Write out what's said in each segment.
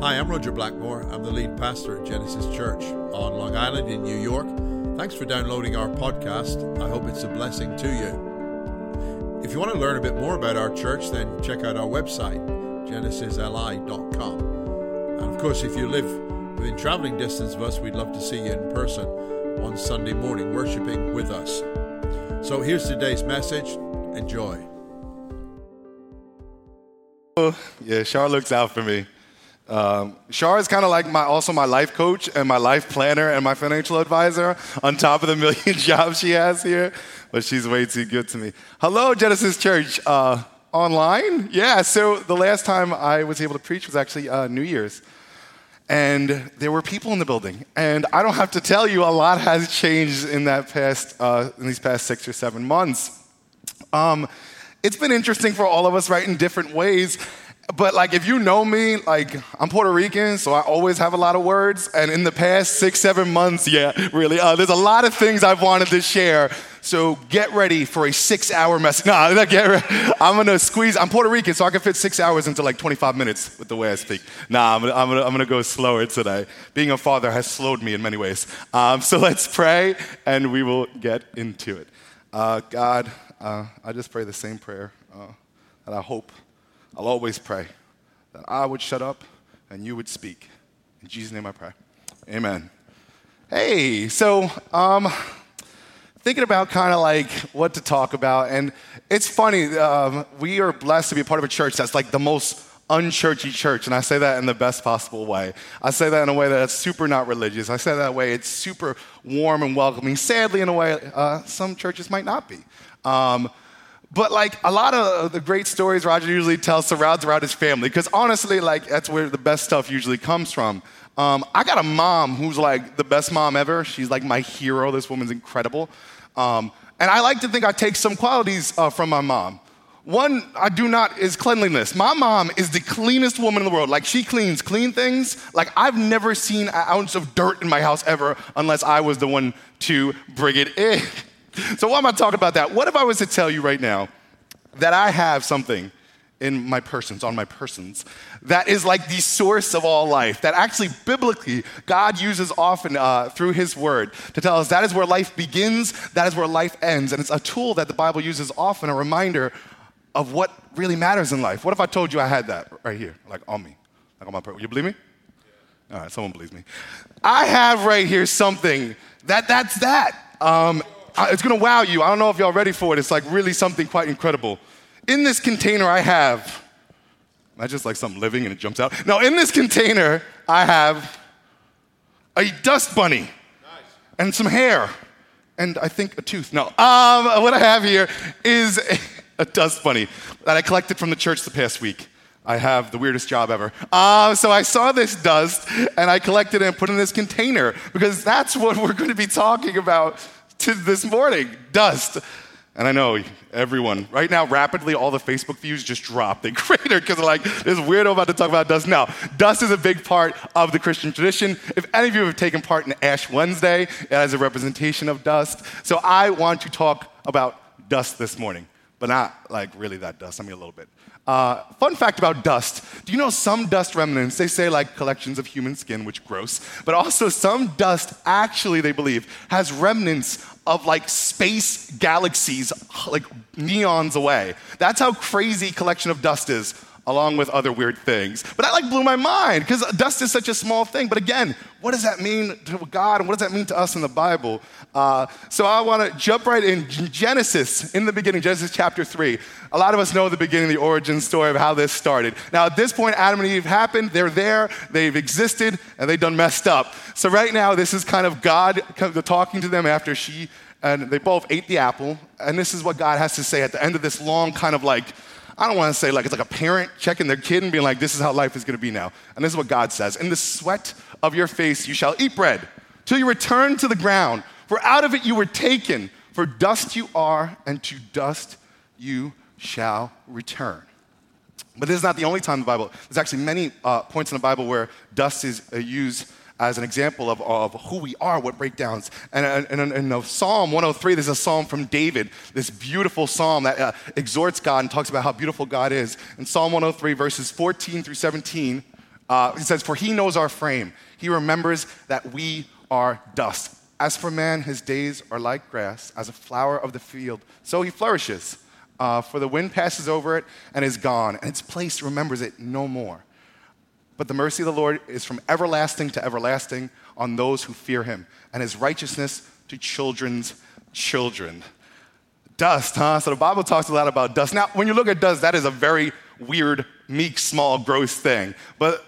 Hi, I'm Roger Blackmore. I'm the lead pastor at Genesis Church on Long Island in New York. Thanks for downloading our podcast. I hope it's a blessing to you. If you want to learn a bit more about our church, then check out our website, genesisli.com. And of course, if you live within traveling distance of us, we'd love to see you in person on Sunday morning, worshiping with us. So here's today's message. Enjoy. Yeah, Shar looks out for me. Um, Shar is kind of like my, also my life coach and my life planner and my financial advisor on top of the million jobs she has here, but she's way too good to me. Hello, Genesis Church. Uh, online? Yeah, so the last time I was able to preach was actually uh, New Year's. And there were people in the building. And I don't have to tell you, a lot has changed in, that past, uh, in these past six or seven months. Um, it's been interesting for all of us, right, in different ways. But like, if you know me, like, I'm Puerto Rican, so I always have a lot of words. And in the past six, seven months, yeah, really, uh, there's a lot of things I've wanted to share. So get ready for a six-hour message. No, get ready. I'm gonna squeeze. I'm Puerto Rican, so I can fit six hours into like 25 minutes with the way I speak. Nah, I'm gonna, I'm gonna, I'm gonna go slower today. Being a father has slowed me in many ways. Um, so let's pray, and we will get into it. Uh, God, uh, I just pray the same prayer uh, that I hope I'll always pray that I would shut up and you would speak. In Jesus' name I pray. Amen. Hey, so um, thinking about kind of like what to talk about, and it's funny. Um, we are blessed to be a part of a church that's like the most unchurchy church, and I say that in the best possible way. I say that in a way that's super not religious. I say that way it's super warm and welcoming. Sadly, in a way, uh, some churches might not be. Um, but like a lot of the great stories Roger usually tells surrounds around his family, because honestly, like that's where the best stuff usually comes from. Um, I got a mom who's like the best mom ever. She's like my hero. This woman's incredible. Um, and I like to think I take some qualities uh, from my mom. One I do not is cleanliness. My mom is the cleanest woman in the world. Like she cleans clean things. Like I've never seen an ounce of dirt in my house ever unless I was the one to bring it in. So, why am I talking about that? What if I was to tell you right now that I have something in my persons, on my persons, that is like the source of all life, that actually biblically God uses often uh, through His Word to tell us that is where life begins, that is where life ends. And it's a tool that the Bible uses often, a reminder of what really matters in life. What if I told you I had that right here, like on me, like on my person? You believe me? All right, someone believes me. I have right here something that that's that. Um, it's gonna wow you. I don't know if y'all ready for it. It's like really something quite incredible. In this container, I have, I just like something living and it jumps out. No, in this container, I have a dust bunny nice. and some hair and I think a tooth. No, um, what I have here is a, a, dust bunny that I collected from the church the past week. I have the weirdest job ever. Uh, so I saw this dust and I collected it and put it in this container because that's what we're going to be talking about to this morning dust. And I know everyone, right now, rapidly, all the Facebook views just drop. They crater because they're like, this weirdo about to talk about dust. Now, dust is a big part of the Christian tradition. If any of you have taken part in Ash Wednesday, has a representation of dust. So I want to talk about dust this morning, but not like really that dust. I mean, a little bit. Uh, fun fact about dust. Do you know some dust remnants, they say like collections of human skin, which gross, but also some dust actually, they believe, has remnants of like space galaxies, like neons away. That's how crazy collection of dust is along with other weird things. But that like blew my mind because dust is such a small thing. But again, what does that mean to God and what does that mean to us in the Bible? Uh, so I want to jump right in Genesis, in the beginning, Genesis chapter 3. A lot of us know the beginning, the origin story of how this started. Now, at this point, Adam and Eve happened. They're there, they've existed, and they've done messed up. So right now, this is kind of God talking to them after she and they both ate the apple. And this is what God has to say at the end of this long kind of like I don't want to say like it's like a parent checking their kid and being like, this is how life is going to be now. And this is what God says In the sweat of your face you shall eat bread till you return to the ground, for out of it you were taken. For dust you are, and to dust you shall return. But this is not the only time in the Bible. There's actually many uh, points in the Bible where dust is uh, used as an example of, of who we are, what breakdowns. And in Psalm 103, there's a psalm from David, this beautiful psalm that uh, exhorts God and talks about how beautiful God is. In Psalm 103, verses 14 through 17, Uh, he says, For he knows our frame. He remembers that we are dust. As for man, his days are like grass, as a flower of the field. So he flourishes. Uh, for the wind passes over it and is gone, and its place remembers it no more. But the mercy of the Lord is from everlasting to everlasting on those who fear him, and his righteousness to children's children. Dust, huh? So the Bible talks a lot about dust. Now, when you look at dust, that is a very weird, meek, small, gross thing. But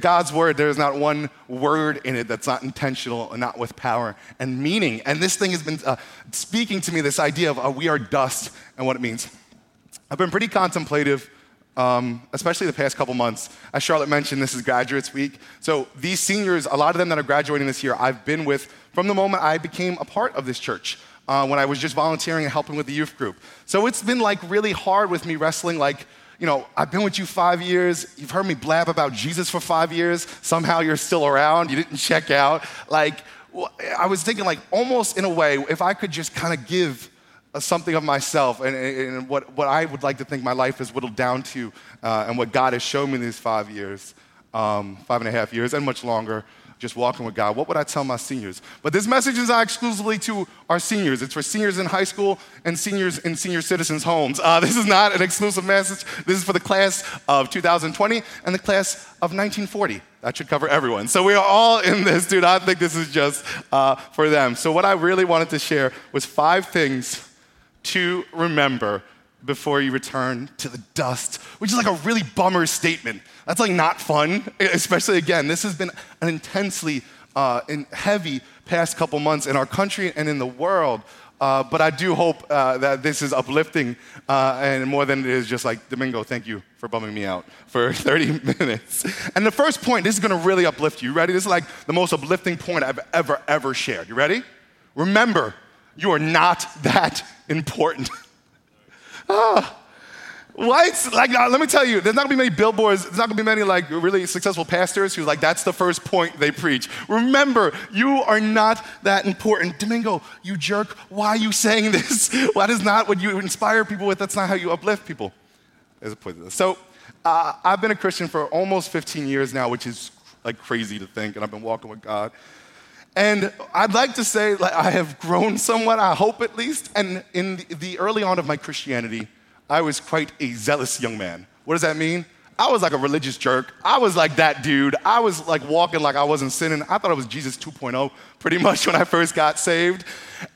God's word, there's not one word in it that's not intentional and not with power and meaning. And this thing has been uh, speaking to me this idea of uh, we are dust and what it means. I've been pretty contemplative, um, especially the past couple months. As Charlotte mentioned, this is graduates week. So these seniors, a lot of them that are graduating this year, I've been with from the moment I became a part of this church. Uh, when I was just volunteering and helping with the youth group. So it's been like really hard with me wrestling like you know, I've been with you five years. You've heard me blab about Jesus for five years. Somehow you're still around. You didn't check out. Like, I was thinking, like, almost in a way, if I could just kind of give something of myself and, and, what, what I would like to think my life is whittled down to, uh, and what God has shown me these five years, um, five and a half years, and much longer just walking with God, what would I tell my seniors? But this message is not exclusively to our seniors. It's for seniors in high school and seniors in senior citizens' homes. Uh, this is not an exclusive message. This is for the class of 2020 and the class of 1940. That should cover everyone. So we are all in this, dude. I think this is just uh, for them. So what I really wanted to share was five things to remember before you return to the dust, which is like a really bummer statement. That's like not fun, especially again, this has been an intensely uh, heavy past couple months in our country and in the world. Uh, but I do hope uh, that this is uplifting uh, and more than it is just like, Domingo, thank you for bumming me out for 30 minutes. And the first point, this is gonna really uplift you. You ready? This is like the most uplifting point I've ever, ever shared. You ready? Remember, you are not that important. ah. What? Like, uh, let me tell you, there's not gonna be many billboards, there's not gonna be many like really successful pastors who's like, that's the first point they preach. Remember, you are not that important. Domingo, you jerk, why are you saying this? That is not what you inspire people with, that's not how you uplift people. There's a point to this. So, uh, I've been a Christian for almost 15 years now, which is like crazy to think, and I've been walking with God. And I'd like to say like, I have grown somewhat, I hope at least. And in the, early on of my Christianity, I was quite a zealous young man. What does that mean? I was like a religious jerk. I was like that dude. I was like walking like I wasn't sinning. I thought I was Jesus 2.0 pretty much when I first got saved.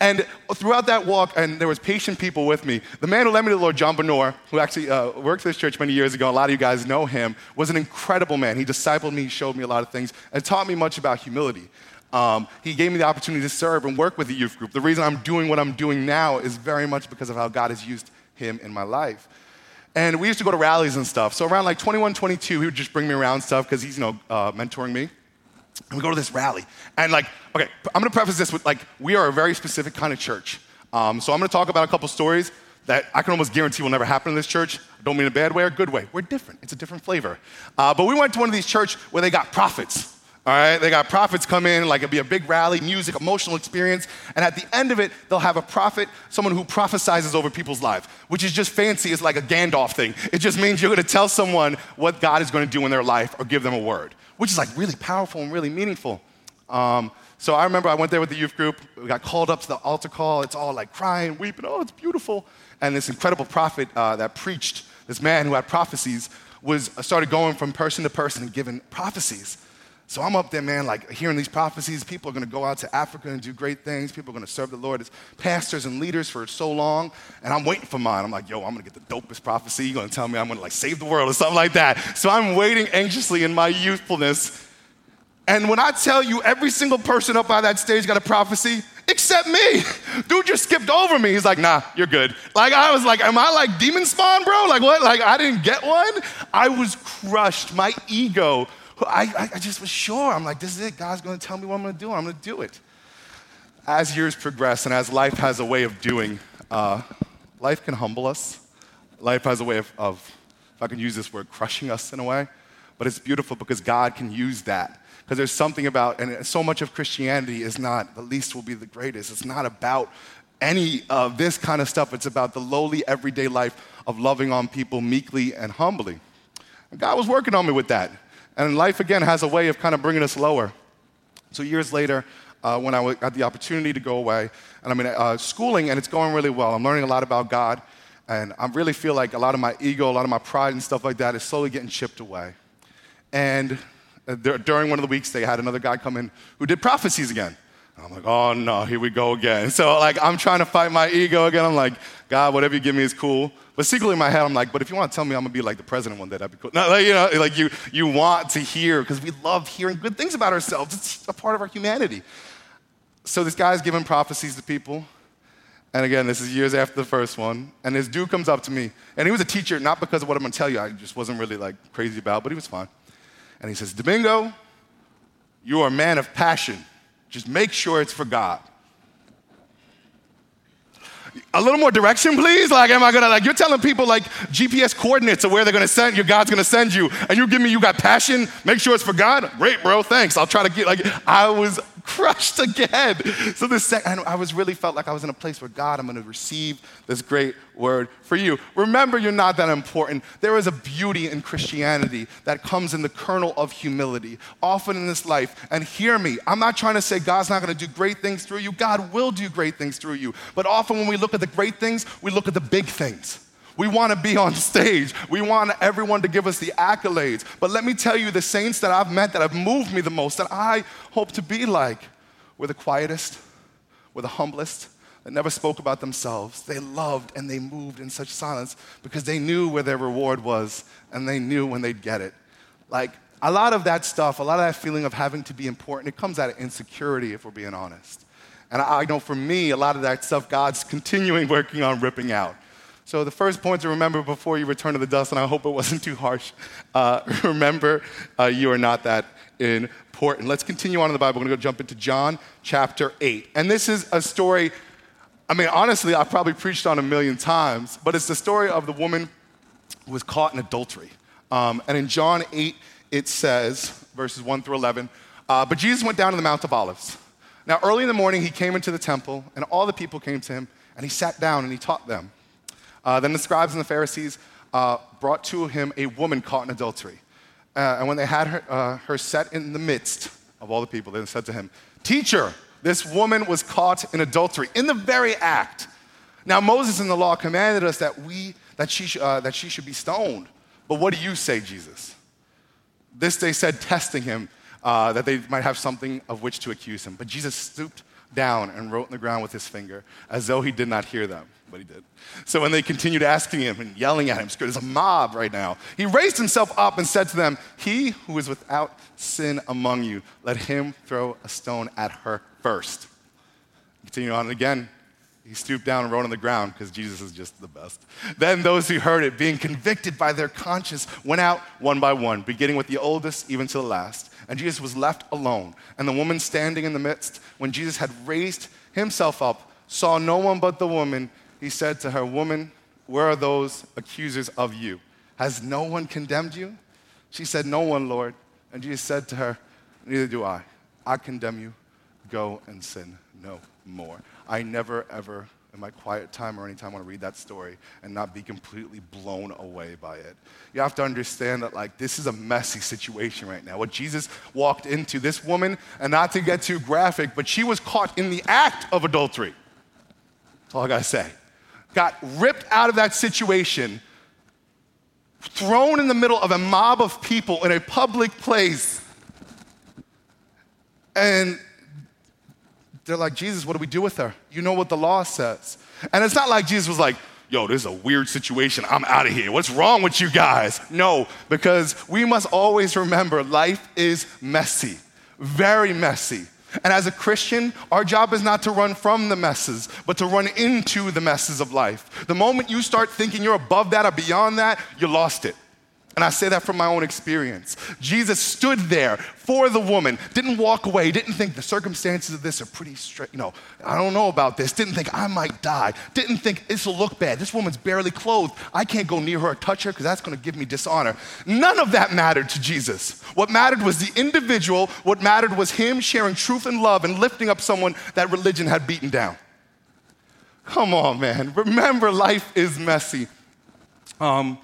And throughout that walk, and there was patient people with me. The man who led me to the Lord, John Benor, who actually uh, worked for this church many years ago, a lot of you guys know him, was an incredible man. He discipled me, he showed me a lot of things, and taught me much about humility. Um, he gave me the opportunity to serve and work with the youth group. The reason I'm doing what I'm doing now is very much because of how God has used him in my life. And we used to go to rallies and stuff. So around like 21, 22, he would just bring me around stuff because he's, you know, uh, mentoring me. And we go to this rally. And like, okay, I'm gonna preface this with like, we are a very specific kind of church. Um, so I'm gonna talk about a couple stories that I can almost guarantee will never happen in this church. I don't mean a bad way or good way. We're different. It's a different flavor. Uh, but we went to one of these churches where they got prophets. All right, they got prophets come in, like it'd be a big rally, music, emotional experience, and at the end of it, they'll have a prophet, someone who prophesizes over people's lives, which is just fancy. It's like a Gandalf thing. It just means you're to tell someone what God is to do in their life or give them a word, which is like really powerful and really meaningful. Um, so I remember I went there with the youth group. We got called up to the altar call. It's all like crying, weeping. Oh, it's beautiful. And this incredible prophet uh, that preached, this man who had prophecies, was started going from person to person and giving prophecies. So I'm up there, man, like hearing these prophecies. People are going to go out to Africa and do great things. People are going to serve the Lord as pastors and leaders for so long. And I'm waiting for mine. I'm like, yo, I'm going to get the dopest prophecy. You're going to tell me I'm going to like save the world or something like that. So I'm waiting anxiously in my youthfulness. And when I tell you every single person up by that stage got a prophecy, except me. Dude just skipped over me. He's like, nah, you're good. Like, I was like, am I like demon spawn, bro? Like, what? Like, I didn't get one? I was crushed. My ego I, I just was sure. I'm like, this is it. God's going to tell me what I'm going to do. I'm going to do it. As years progress and as life has a way of doing, uh, life can humble us. Life has a way of, of, if I can use this word, crushing us in a way. But it's beautiful because God can use that. Because there's something about, and so much of Christianity is not the least will be the greatest. It's not about any of this kind of stuff. It's about the lowly, everyday life of loving on people meekly and humbly. And God was working on me with that. And life, again, has a way of kind of bringing us lower. So years later, uh, when I had the opportunity to go away, and I'm in uh, schooling, and it's going really well. I'm learning a lot about God, and I really feel like a lot of my ego, a lot of my pride and stuff like that is slowly getting chipped away. And uh, during one of the weeks, they had another guy come in who did prophecies again. I'm like, oh no, here we go again. So like I'm trying to fight my ego again. I'm like, God, whatever you give me is cool. But secretly in my head, I'm like, but if you want to tell me I'm gonna be like the president one day, that'd be cool. No, like, you know, like you you want to hear because we love hearing good things about ourselves. It's a part of our humanity. So this guy's giving prophecies to people. And again, this is years after the first one. And this dude comes up to me, and he was a teacher, not because of what I'm gonna tell you, I just wasn't really like crazy about, but he was fine. And he says, Domingo, you are a man of passion. Just make sure it's for God. A little more direction, please. Like, am I gonna like? You're telling people like GPS coordinates of where they're gonna send you. God's gonna send you, and you give me you got passion. Make sure it's for God. Great, bro. Thanks. I'll try to get like. I was crushed again. So this second, I was really felt like I was in a place where God, I'm going to receive this great word for you. Remember, you're not that important. There is a beauty in Christianity that comes in the kernel of humility, often in this life. And hear me, I'm not trying to say God's not going to do great things through you. God will do great things through you. But often when we look at the great things, we look at the big things. We want to be on stage. We want everyone to give us the accolades. But let me tell you, the saints that I've met that have moved me the most, that I hope to be like, were the quietest, were the humblest, that never spoke about themselves. They loved and they moved in such silence because they knew where their reward was and they knew when they'd get it. Like, a lot of that stuff, a lot of that feeling of having to be important, it comes out of insecurity if we're being honest. And I know for me, a lot of that stuff God's continuing working on ripping out. So, the first point to remember before you return to the dust, and I hope it wasn't too harsh, uh, remember uh, you are not that important. Let's continue on in the Bible. We're going to go jump into John chapter 8. And this is a story, I mean, honestly, I've probably preached on a million times, but it's the story of the woman who was caught in adultery. Um, and in John 8, it says, verses 1 through 11, uh, but Jesus went down to the Mount of Olives. Now, early in the morning, he came into the temple, and all the people came to him, and he sat down and he taught them. Uh, then the scribes and the Pharisees uh, brought to him a woman caught in adultery. Uh, and when they had her, uh, her set in the midst of all the people, they said to him, Teacher, this woman was caught in adultery, in the very act. Now, Moses in the law commanded us that, we, that, she, sh- uh, that she should be stoned. But what do you say, Jesus? This they said, testing him, uh, that they might have something of which to accuse him. But Jesus stooped down and wrote in the ground with his finger, as though he did not hear them but he did. So when they continued asking him and yelling at him, there's a mob right now. He raised himself up and said to them, He who is without sin among you, let him throw a stone at her first. Continue on again. He stooped down and wrote on the ground because Jesus is just the best. Then those who heard it, being convicted by their conscience, went out one by one, beginning with the oldest even to the last. And Jesus was left alone. And the woman standing in the midst, when Jesus had raised himself up, saw no one but the woman he said to her, Woman, where are those accusers of you? Has no one condemned you? She said, No one, Lord. And Jesus said to her, Neither do I. I condemn you. Go and sin no more. I never, ever, in my quiet time or any time, want to read that story and not be completely blown away by it. You have to understand that, like, this is a messy situation right now. What Jesus walked into, this woman, and not to get too graphic, but she was caught in the act of adultery. That's all I got to say got ripped out of that situation, thrown in the middle of a mob of people in a public place. And they're like, Jesus, what do we do with her? You know what the law says. And it's not like Jesus was like, yo, this is a weird situation. I'm out of here. What's wrong with you guys? No, because we must always remember life is messy, very messy. And as a Christian, our job is not to run from the messes, but to run into the messes of life. The moment you start thinking you're above that or beyond that, you lost it. And I say that from my own experience. Jesus stood there for the woman, didn't walk away, didn't think the circumstances of this are pretty straight. You know, I don't know about this, didn't think I might die, didn't think this will look bad. This woman's barely clothed. I can't go near her or touch her because that's going to give me dishonor. None of that mattered to Jesus. What mattered was the individual, what mattered was him sharing truth and love and lifting up someone that religion had beaten down. Come on, man. Remember, life is messy. Um,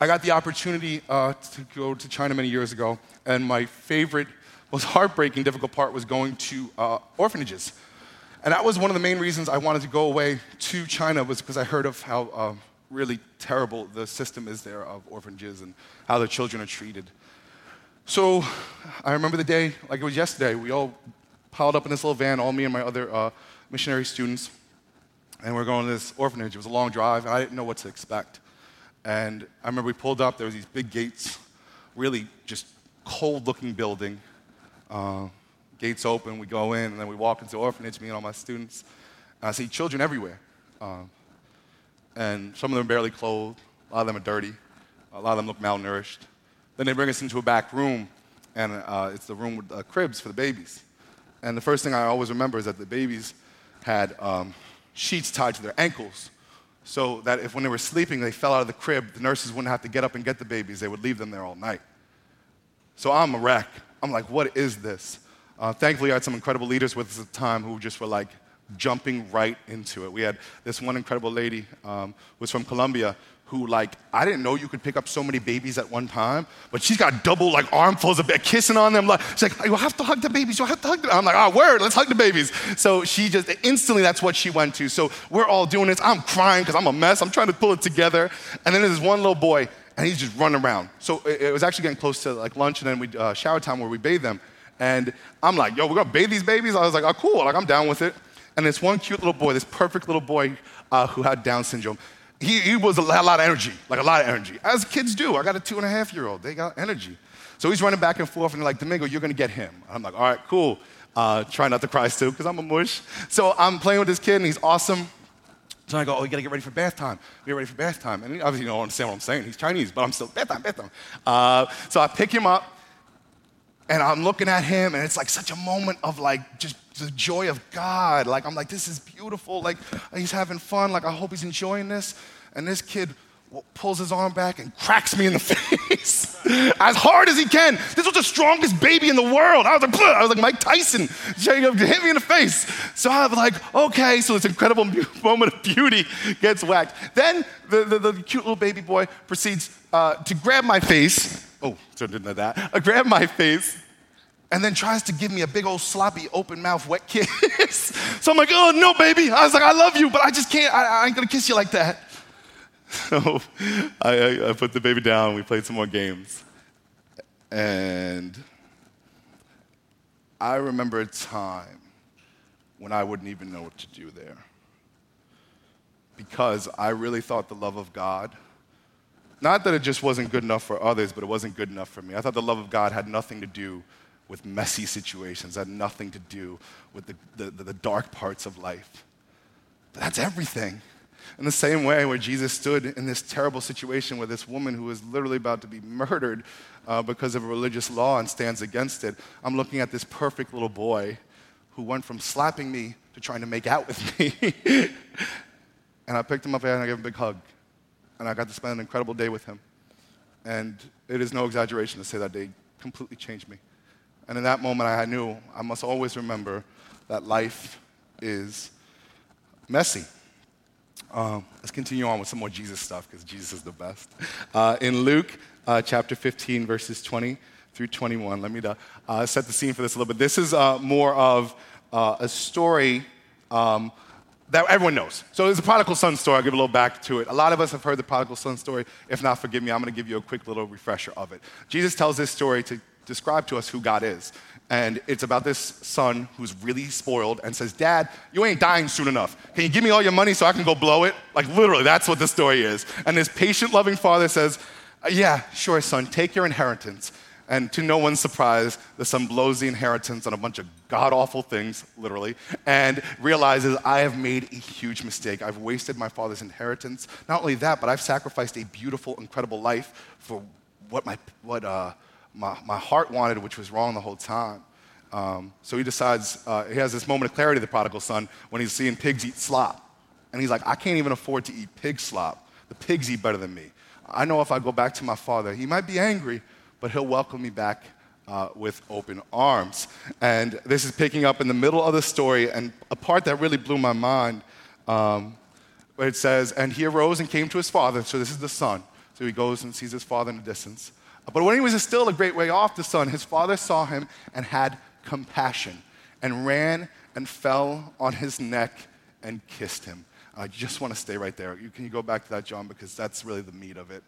I got the opportunity uh, to go to China many years ago, and my favorite, most heartbreaking, difficult part was going to uh, orphanages. And that was one of the main reasons I wanted to go away to China was because I heard of how uh, really terrible the system is there of orphanages and how the children are treated. So I remember the day like it was yesterday. We all piled up in this little van, all me and my other uh, missionary students, and we are going to this orphanage. It was a long drive, and I didn't know what to expect. And I remember we pulled up, there was these big gates, really just cold looking building. Uh, gates open, we go in, and then we walk into the orphanage, me and all my students. And I see children everywhere. Uh, and some of them are barely clothed, a lot of them are dirty, a lot of them look malnourished. Then they bring us into a back room, and uh, it's the room with uh, cribs for the babies. And the first thing I always remember is that the babies had um, sheets tied to their ankles so that if when they were sleeping, they fell out of the crib, the nurses wouldn't have to get up and get the babies. They would leave them there all night. So I'm a wreck. I'm like, what is this? Uh, thankfully, I had some incredible leaders with us at the time who just were like jumping right into it. We had this one incredible lady um, who was from Colombia who like I didn't know you could pick up so many babies at one time, but she's got double like armfuls of babies, kissing on them. Like she's like, you have to hug the babies. You have to hug them. I'm like, oh, word, let's hug the babies. So she just instantly that's what she went to. So we're all doing this. I'm crying because I'm a mess. I'm trying to pull it together, and then there's one little boy, and he's just running around. So it, it was actually getting close to like lunch, and then we uh, shower time where we bathe them, and I'm like, yo, we're gonna bathe these babies. I was like, oh, cool. Like I'm down with it. And this one cute little boy, this perfect little boy uh, who had Down syndrome he, he was a lot, a lot of energy, like a lot of energy, as kids do. I got a two and a half year old, they got energy. So he's running back and forth, and they're like, Domingo, you're gonna get him. I'm like, all right, cool. Uh, try not to cry still, because I'm a mush. So I'm playing with this kid, and he's awesome. So I go, oh, you gotta get ready for bath time. Get ready for bath time. And he obviously you don't understand what I'm saying. He's Chinese, but I'm still, bath time, bath time. Uh, so I pick him up, and I'm looking at him, and it's like such a moment of like just the joy of God. Like, I'm like, this is beautiful. Like, he's having fun. Like, I hope he's enjoying this. And this kid pulls his arm back and cracks me in the face as hard as he can. This was the strongest baby in the world. I was like, I was like Mike Tyson, hit me in the face. So I was like, okay, so this incredible moment of beauty gets whacked. Then the, the, the cute little baby boy proceeds uh, to grab my face. Oh, so didn't know that. Uh, grab my face and then tries to give me a big old sloppy open mouth wet kiss. so I'm like, oh no, baby. I was like, I love you, but I just can't, I, I ain't gonna kiss you like that. So I, I put the baby down, we played some more games. And I remember a time when I wouldn't even know what to do there. Because I really thought the love of God, not that it just wasn't good enough for others, but it wasn't good enough for me. I thought the love of God had nothing to do with messy situations, had nothing to do with the, the, the dark parts of life. But that's everything. In the same way, where Jesus stood in this terrible situation with this woman who was literally about to be murdered uh, because of a religious law and stands against it, I'm looking at this perfect little boy who went from slapping me to trying to make out with me. and I picked him up and I gave him a big hug. And I got to spend an incredible day with him. And it is no exaggeration to say that day completely changed me. And in that moment, I knew I must always remember that life is messy. Um, let's continue on with some more Jesus stuff because Jesus is the best. Uh, in Luke uh, chapter 15, verses 20 through 21, let me uh, set the scene for this a little bit. This is uh, more of uh, a story um, that everyone knows. So it's a prodigal son story. I'll give a little back to it. A lot of us have heard the prodigal son story. If not, forgive me. I'm going to give you a quick little refresher of it. Jesus tells this story to describe to us who God is. And it's about this son who's really spoiled and says, Dad, you ain't dying soon enough. Can you give me all your money so I can go blow it? Like, literally, that's what the story is. And this patient, loving father says, Yeah, sure, son, take your inheritance. And to no one's surprise, the son blows the inheritance on a bunch of god awful things, literally, and realizes, I have made a huge mistake. I've wasted my father's inheritance. Not only that, but I've sacrificed a beautiful, incredible life for what my, what, uh, my, my heart wanted, which was wrong the whole time. Um, so he decides, uh, he has this moment of clarity, the prodigal son, when he's seeing pigs eat slop. And he's like, I can't even afford to eat pig slop. The pigs eat better than me. I know if I go back to my father, he might be angry, but he'll welcome me back uh, with open arms. And this is picking up in the middle of the story, and a part that really blew my mind, um, where it says, And he arose and came to his father. So this is the son. So he goes and sees his father in the distance. But when he was still a great way off the son, his father saw him and had compassion and ran and fell on his neck and kissed him. I just want to stay right there. You, can you go back to that, John? Because that's really the meat of it.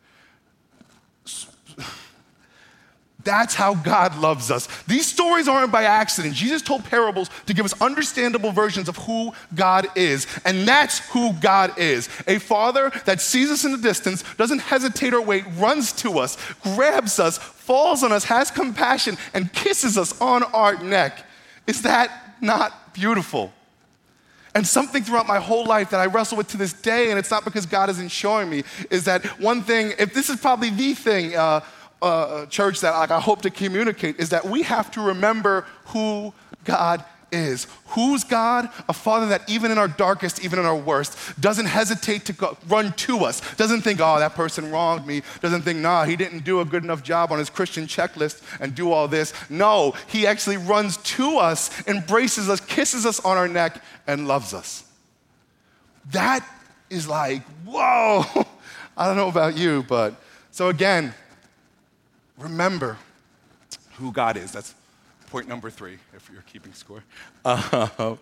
That's how God loves us. These stories aren't by accident. Jesus told parables to give us understandable versions of who God is. And that's who God is a father that sees us in the distance, doesn't hesitate or wait, runs to us, grabs us, falls on us, has compassion, and kisses us on our neck. Is that not beautiful? And something throughout my whole life that I wrestle with to this day, and it's not because God isn't showing me, is that one thing, if this is probably the thing, uh, uh, church, that like, I hope to communicate, is that we have to remember who God is. Who's God? A father that even in our darkest, even in our worst, doesn't hesitate to go, run to us, doesn't think, oh, that person wronged me, doesn't think, nah, he didn't do a good enough job on his Christian checklist and do all this. No, he actually runs to us, embraces us, kisses us on our neck, and loves us. That is like, whoa. I don't know about you, but so again, remember who God is. That's point number three, if you're keeping score. Uh,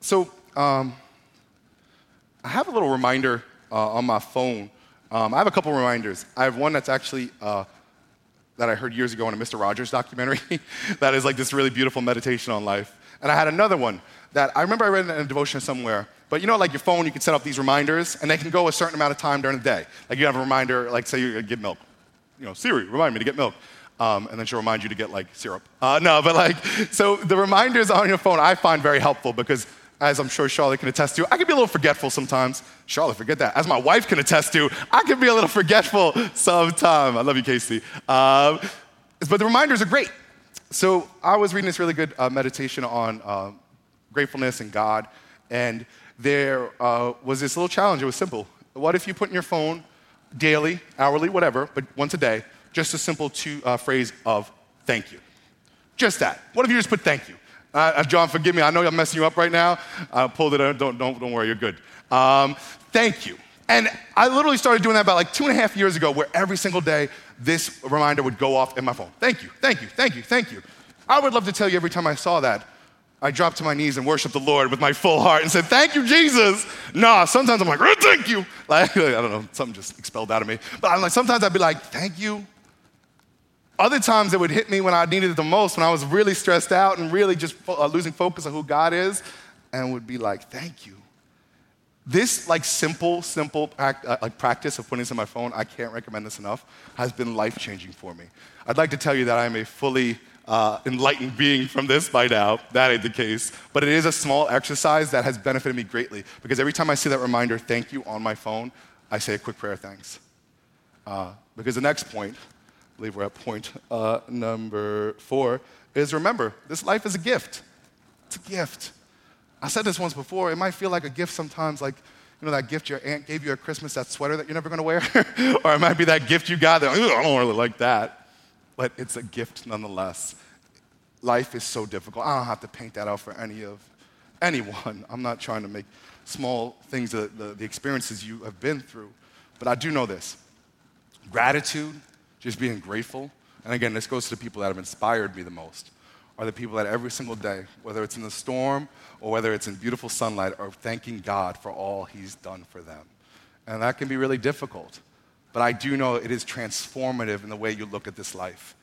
so, um, I have a little reminder uh, on my phone. Um, I have a couple reminders. I have one that's actually uh, that I heard years ago in a Mr. Rogers documentary that is like this really beautiful meditation on life. And I had another one that I remember I read in a devotion somewhere. But you know, like your phone, you can set up these reminders, and they can go a certain amount of time during the day. Like you have a reminder, like say you get milk. You know, Siri, remind me to get milk. Um, and then she'll remind you to get like syrup. Uh, no, but like, so the reminders on your phone I find very helpful because, as I'm sure Charlotte can attest to, I can be a little forgetful sometimes. Charlotte, forget that. As my wife can attest to, I can be a little forgetful sometimes. I love you, Casey. Um, but the reminders are great. So I was reading this really good uh, meditation on uh, gratefulness and God, and there uh, was this little challenge. It was simple. What if you put in your phone daily, hourly, whatever, but once a day, just a simple two, uh, phrase of thank you. Just that. What if you just put thank you? Uh, uh John, forgive me. I know I'm messing you up right now. I pulled it out. Don't, don't, don't worry. You're good. Um, thank you. And I literally started doing that about like two and a half years ago, where every single day this reminder would go off in my phone. Thank you, thank you, thank you, thank you. I would love to tell you every time I saw that, I dropped to my knees and worshiped the Lord with my full heart and said, Thank you, Jesus. Nah, sometimes I'm like, oh, Thank you. Like, I don't know, something just expelled out of me. But I'm like, sometimes I'd be like, Thank you. Other times it would hit me when I needed it the most, when I was really stressed out and really just uh, losing focus on who God is, and would be like, thank you. This like simple, simple act, uh, like practice of putting this in my phone, I can't recommend this enough, has been life changing for me. I'd like to tell you that I am a fully uh, enlightened being from this by now. That ain't the case. But it is a small exercise that has benefited me greatly because every time I see that reminder, thank you, on my phone, I say a quick prayer of thanks. Uh, because the next point I believe we're at point uh, number four, is remember, this life is a gift. It's a gift. I said this once before, it might feel like a gift sometimes, like, you know, that gift your aunt gave you at Christmas, that sweater that you're never gonna wear? or it might be that gift you got that, I don't really like that. But it's a gift nonetheless. Life is so difficult. I don't have to paint that out for any of anyone. I'm not trying to make small things, the, the, the experiences you have been through. But I do know this gratitude just being grateful. And again, this goes to the people that have inspired me the most, are the people that every single day, whether it's in the storm or whether it's in beautiful sunlight, are thanking God for all He's done for them. And that can be really difficult. But I do know it is transformative in the way you look at this life.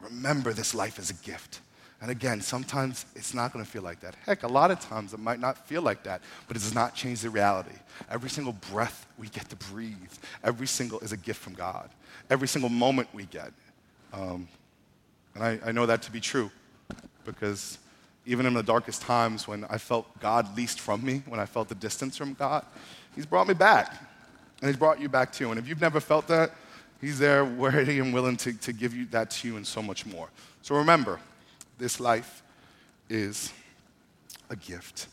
Remember, this life is a gift. And again, sometimes it's not going to feel like that. Heck, a lot of times it might not feel like that, but it does not change the reality. Every single breath we get to breathe, every single is a gift from God. Every single moment we get. Um, and I, I know that to be true because even in the darkest times when I felt God least from me, when I felt the distance from God, He's brought me back. And He's brought you back too. And if you've never felt that, He's there ready and willing to, to give you that to you and so much more. So remember, this life is a gift.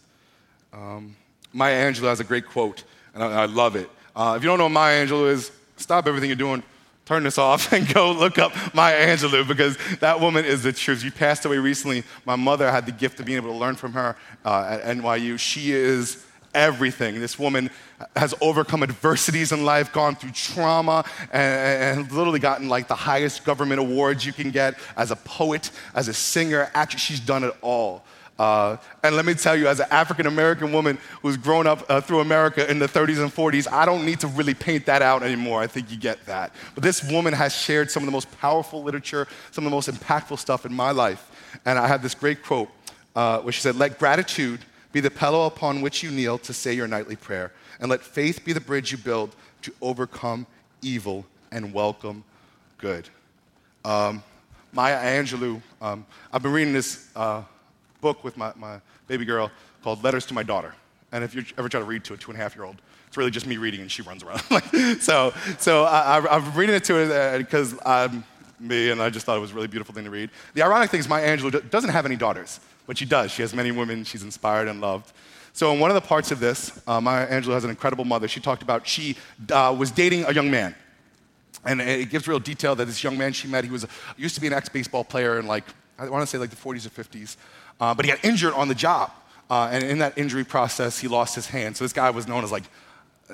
Um, Maya Angelou has a great quote, and I, I love it. Uh, if you don't know what Maya Angelou is, stop everything you're doing, turn this off, and go look up Maya Angelou because that woman is the truth. She passed away recently. My mother had the gift of being able to learn from her uh, at NYU. She is everything. This woman has overcome adversities in life, gone through trauma, and, and, literally gotten like the highest government awards you can get as a poet, as a singer. Actually, she's done it all. Uh, and let me tell you, as an African American woman who's grown up uh, through America in the 30s and 40s, I don't need to really paint that out anymore. I think you get that. But this woman has shared some of the most powerful literature, some of the most impactful stuff in my life. And I have this great quote uh, where she said, Let gratitude be the pillow upon which you kneel to say your nightly prayer, and let faith be the bridge you build to overcome evil and welcome good. Um, Maya Angelou, um, I've been reading this uh, book with my, my baby girl called Letters to My Daughter. And if you ever try to read to a two and a half year old, it's really just me reading and she runs around. so so I, am reading it to her because I'm me and I just thought it was a really beautiful thing to read. The ironic thing is, Maya Angelou doesn't have any daughters, but she does. She has many women she's inspired and loved. So in one of the parts of this, uh, Maya Angelou has an incredible mother. She talked about she uh, was dating a young man. And it gives real detail that this young man she met, he was used to be an ex-baseball player in like, I want to say like the 40s or 50s. Uh, but he got injured on the job. Uh, and in that injury process, he lost his hand. So this guy was known as like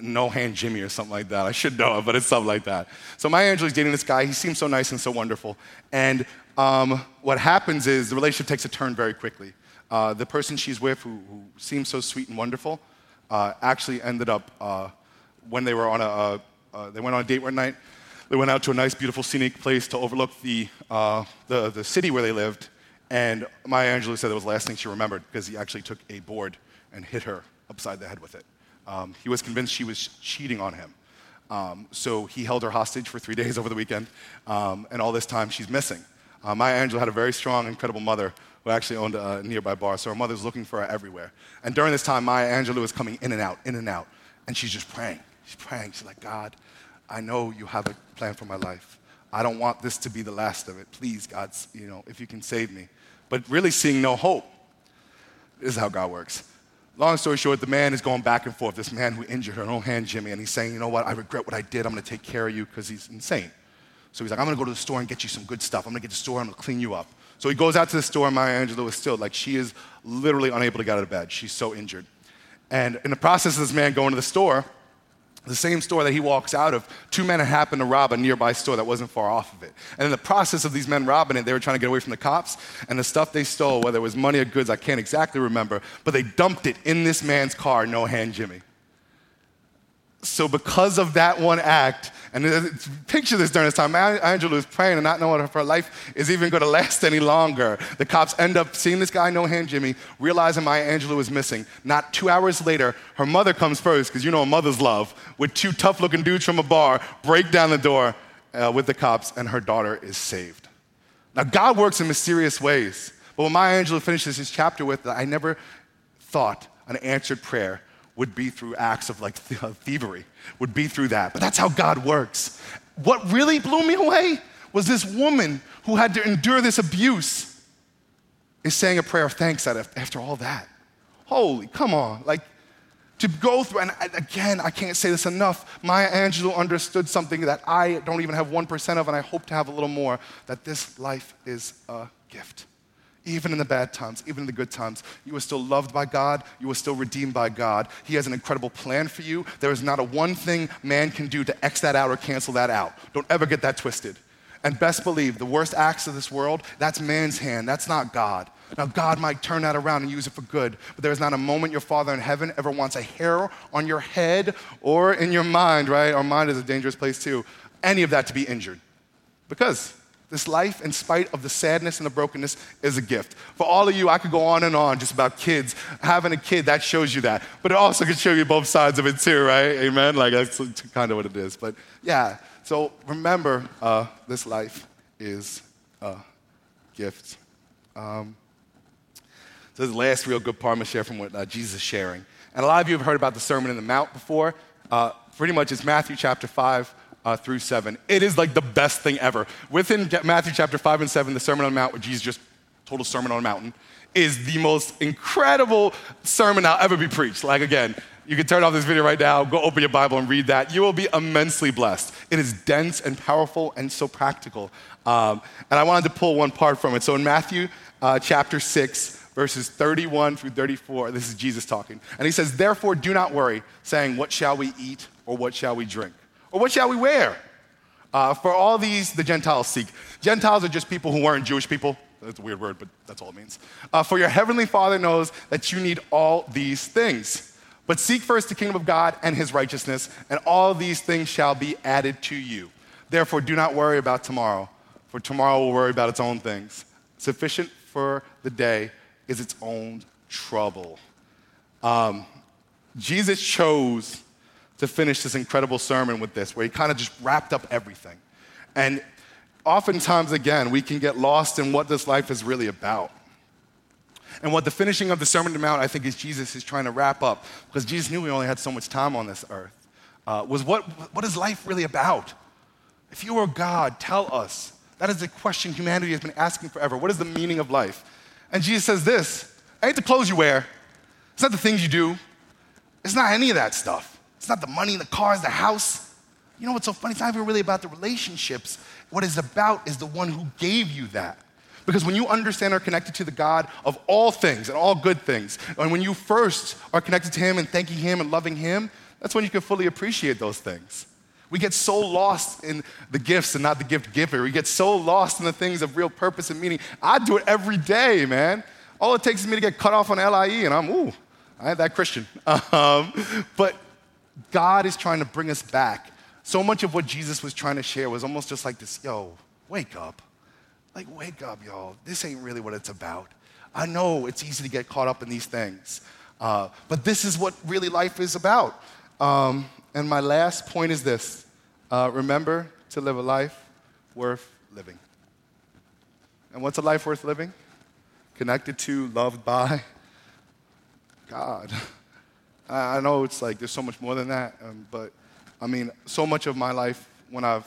no hand Jimmy or something like that. I should know it, but it's something like that. So Maya Angelou's dating this guy. He seems so nice and so wonderful. And um, what happens is the relationship takes a turn very quickly. Uh, the person she's with, who, who, seems so sweet and wonderful, uh, actually ended up uh, when they were on a uh, uh, they went on a date one night. They went out to a nice, beautiful, scenic place to overlook the, uh, the, the city where they lived. And Maya Angelou said it was the last thing she remembered because he actually took a board and hit her upside the head with it. Um, he was convinced she was cheating on him. Um, so he held her hostage for three days over the weekend, um, and all this time she's missing. Uh, Maya Angelou had a very strong, incredible mother who actually owned a nearby bar, so her mother's looking for her everywhere. And during this time, Maya Angelou is coming in and out, in and out, and she's just praying. She's praying. She's like, God, I know you have a plan for my life. I don't want this to be the last of it. Please, God, you know, if you can save me but really seeing no hope. This is how God works. Long story short, the man is going back and forth. This man who injured her, no hand Jimmy, and he's saying, You know what? I regret what I did. I'm going to take care of you because he's insane. So he's like, I'm to go to the store and get you some good stuff. I'm to get to the store. I'm to clean you up. So he goes out to the store, and Maya Angelou is still like, she is literally unable to get out of bed. She's so injured. And in the process of this man going to the store, the same store that he walks out of, two men had happened to rob a nearby store that wasn't far off of it. And in the process of these men robbing it, they were trying to get away from the cops. And the stuff they stole, whether it was money or goods, I can't exactly remember, but they dumped it in this man's car, no hand Jimmy. So, because of that one act, and picture this during this time, Angelou is praying and not knowing if her life is even going to last any longer. The cops end up seeing this guy, no hand Jimmy, realizing Maya Angelou is missing. Not two hours later, her mother comes first, because you know a mother's love, with two tough looking dudes from a bar, break down the door uh, with the cops, and her daughter is saved. Now, God works in mysterious ways. But when Maya Angelou finishes his chapter with, I never thought an answered prayer would be through acts of like thievery, would be through that. But that's how God works. What really blew me away was this woman who had to endure this abuse is saying a prayer of thanks after all that. Holy, come on. Like, to go through, and again, I can't say this enough. Maya Angelou understood something that I don't even have 1% of, and I hope to have a little more that this life is a gift even in the bad times, even in the good times. You are still loved by God. You are still redeemed by God. He has an incredible plan for you. There is not a one thing man can do to X that out or cancel that out. Don't ever get that twisted. And best believe the worst acts of this world, that's man's hand. That's not God. Now, God might turn that around and use it for good, but there is not a moment your Father in heaven ever wants a hair on your head or in your mind, right? Our mind is a dangerous place too. Any of that to be injured. Because this life, in spite of the sadness and the brokenness, is a gift. For all of you, I could go on and on just about kids. Having a kid, that shows you that. But it also can show you both sides of it too, right? Amen? Like, that's kind of what it is. But yeah, so remember, uh, this life is a gift. Um, so this last real good part I'm going to share from what uh, Jesus is sharing. And a lot of you have heard about the Sermon on the Mount before. Uh, pretty much it's Matthew chapter 5, uh, through 7. It is like the best thing ever. Within Matthew chapter 5 and 7, the Sermon on the Mount, where Jesus just a sermon on a mountain, is the most incredible sermon I'll ever be preached. Like, again, you can turn off this video right now, go open your Bible and read that. You will be immensely blessed. It is dense and powerful and so practical. Um, and I wanted to pull one part from it. So in Matthew uh, chapter 6, verses 31 through 34. This is Jesus talking. And he says, Therefore, do not worry, saying, What shall we eat, or what shall we drink, or what shall we wear? Uh, for all these, the Gentiles seek. Gentiles are just people who weren't Jewish people. That's a weird word, but that's all it means. Uh, for your heavenly Father knows that you need all these things. But seek first the kingdom of God and his righteousness, and all these things shall be added to you. Therefore, do not worry about tomorrow, for tomorrow will worry about its own things. Sufficient for the day is its own trouble. Um, Jesus chose to finish this incredible sermon with this, where he kind of just wrapped up everything. And oftentimes, again, we can get lost in what this life is really about. And what the finishing of the Sermon on the Mount, I think, is Jesus is trying to wrap up, because Jesus knew we only had so much time on this earth, uh, was what, what is life really about? If you are God, tell us. That is the question humanity has been asking forever. What is the meaning of life? And Jesus says this ain't the clothes you wear, it's not the things you do, it's not any of that stuff. It's not the money, the cars, the house. You know what's so funny? It's not even really about the relationships. What it's about is the one who gave you that. Because when you understand are connected to the God of all things and all good things, and when you first are connected to Him and thanking Him and loving Him, that's when you can fully appreciate those things. We get so lost in the gifts and not the gift giver. We get so lost in the things of real purpose and meaning. I do it every day, man. All it takes is me to get cut off on LIE, and I'm, ooh, I ain't that Christian. Um, but God is trying to bring us back. So much of what Jesus was trying to share was almost just like this yo, wake up. Like, wake up, y'all. This ain't really what it's about. I know it's easy to get caught up in these things, uh, but this is what really life is about. Um, and my last point is this uh, remember to live a life worth living. And what's a life worth living? Connected to, loved by God. I know it's like there's so much more than that, um, but I mean, so much of my life when I've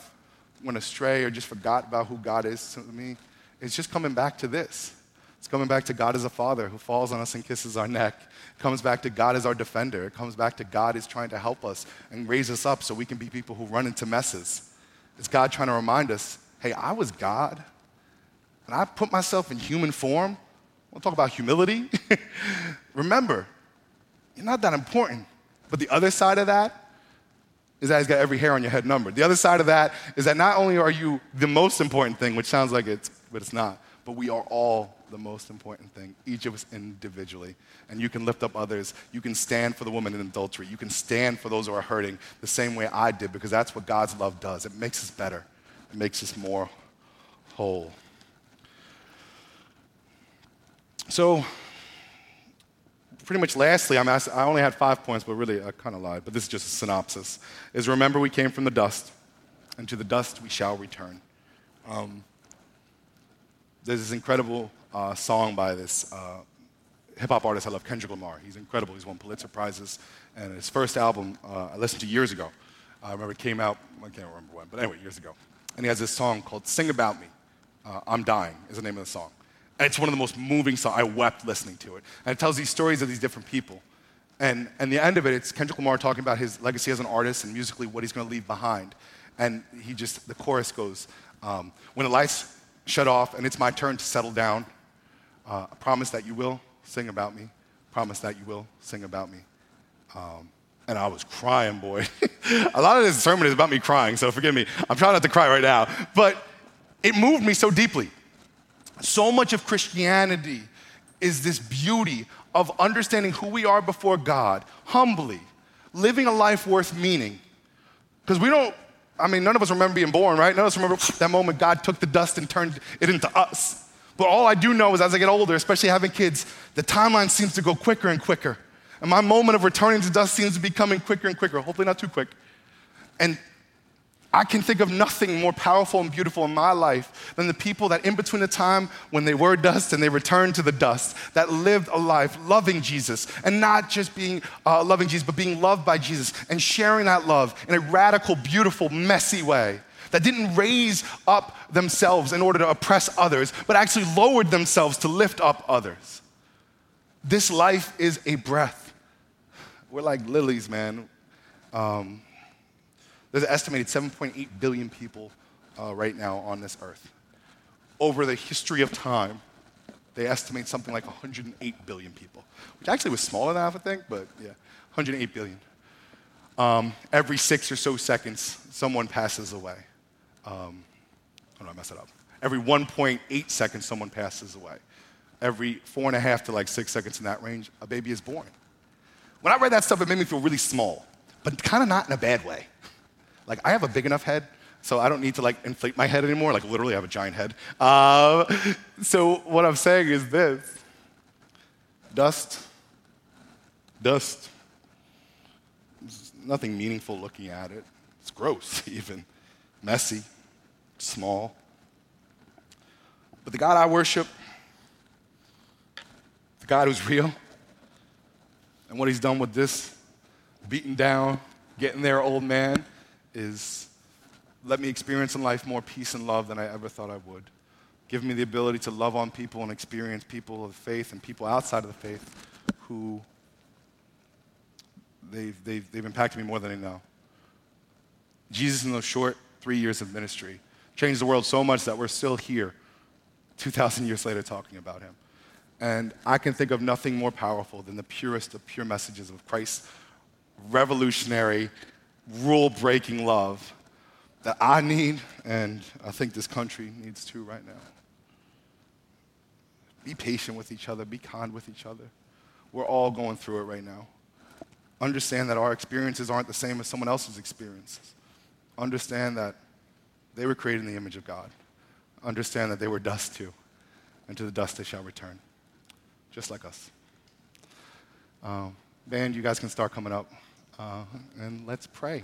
went astray or just forgot about who God is to me, it's just coming back to this. It's coming back to God as a father who falls on us and kisses our neck. It comes back to God as our defender. It comes back to God is trying to help us and raise us up so we can be people who run into messes. It's God trying to remind us hey, I was God, and I put myself in human form. We'll talk about humility. Remember, you're not that important. But the other side of that is that he's got every hair on your head numbered. The other side of that is that not only are you the most important thing, which sounds like it's, but it's not, but we are all the most important thing, each of us individually. And you can lift up others. You can stand for the woman in adultery. You can stand for those who are hurting the same way I did because that's what God's love does. It makes us better, it makes us more whole. So, pretty much lastly, I'm asked, I only had five points, but really I kind of lied, but this is just a synopsis, is remember we came from the dust, and to the dust we shall return. Um, there's this incredible uh, song by this uh, hip hop artist I love, Kendrick Lamar. He's incredible. He's won Pulitzer Prizes. And his first album uh, I listened to years ago. I remember it came out, I can't remember when, but anyway, years ago. And he has this song called Sing About Me. Uh, I'm Dying is the name of the song. And it's one of the most moving songs. I wept listening to it. And it tells these stories of these different people. And, and the end of it, it's Kendrick Lamar talking about his legacy as an artist and musically what he's going to leave behind. And he just, the chorus goes, um, When the lights shut off and it's my turn to settle down, uh, I promise that you will sing about me. Promise that you will sing about me. Um, and I was crying, boy. a lot of this sermon is about me crying, so forgive me. I'm trying not to cry right now. But it moved me so deeply. So much of Christianity is this beauty of understanding who we are before God, humbly, living a life worth meaning. Because we don't, I mean, none of us remember being born, right? None of us remember that moment God took the dust and turned it into us. But all I do know is as I get older, especially having kids, the timeline seems to go quicker and quicker. And my moment of returning to dust seems to be coming quicker and quicker, hopefully not too quick. And I can think of nothing more powerful and beautiful in my life than the people that, in between the time when they were dust and they returned to the dust, that lived a life loving Jesus and not just being uh, loving Jesus, but being loved by Jesus and sharing that love in a radical, beautiful, messy way that didn't raise up themselves in order to oppress others, but actually lowered themselves to lift up others. This life is a breath. We're like lilies, man. Um, there's an estimated 7.8 billion people uh, right now on this earth. Over the history of time, They estimate something like 108 billion people, which actually was smaller than I would think, but yeah, 108 billion. Um, every six or so seconds, someone passes away. Um, oh no, I messed it up. Every 1.8 seconds, someone passes away. Every four and a half to like six seconds in that range, a baby is born. When I read that stuff, it made me feel really small, but kind of not in a bad way. Like, I have a big enough head, so I don't need to like inflate my head anymore. Like, literally, I have a giant head. Uh, so, what I'm saying is this dust, dust. There's nothing meaningful looking at it. It's gross, even messy, small. But the God I worship, the God who's real, and what he's done with this beaten down, getting there old man is let me experience in life more peace and love than I ever thought I would. Give me the ability to love on people and experience people of faith and people outside of the faith who they've, they've, they've impacted me more than I know. Jesus, in those short three years of ministry, changed the world so much that we're still here 2,000 years later talking about him. And I can think of nothing more powerful than the purest of pure messages of Christ's revolutionary, rule breaking love that I need, and I think this country needs too right now. Be patient with each other, be kind with each other. We're all going through it right now. Understand that our experiences aren't the same as someone else's experiences. Understand that they were created in the image of God. Understand that they were dust too, and to the dust they shall return, just like us. Um, band, you guys can start coming up, uh, and let's pray.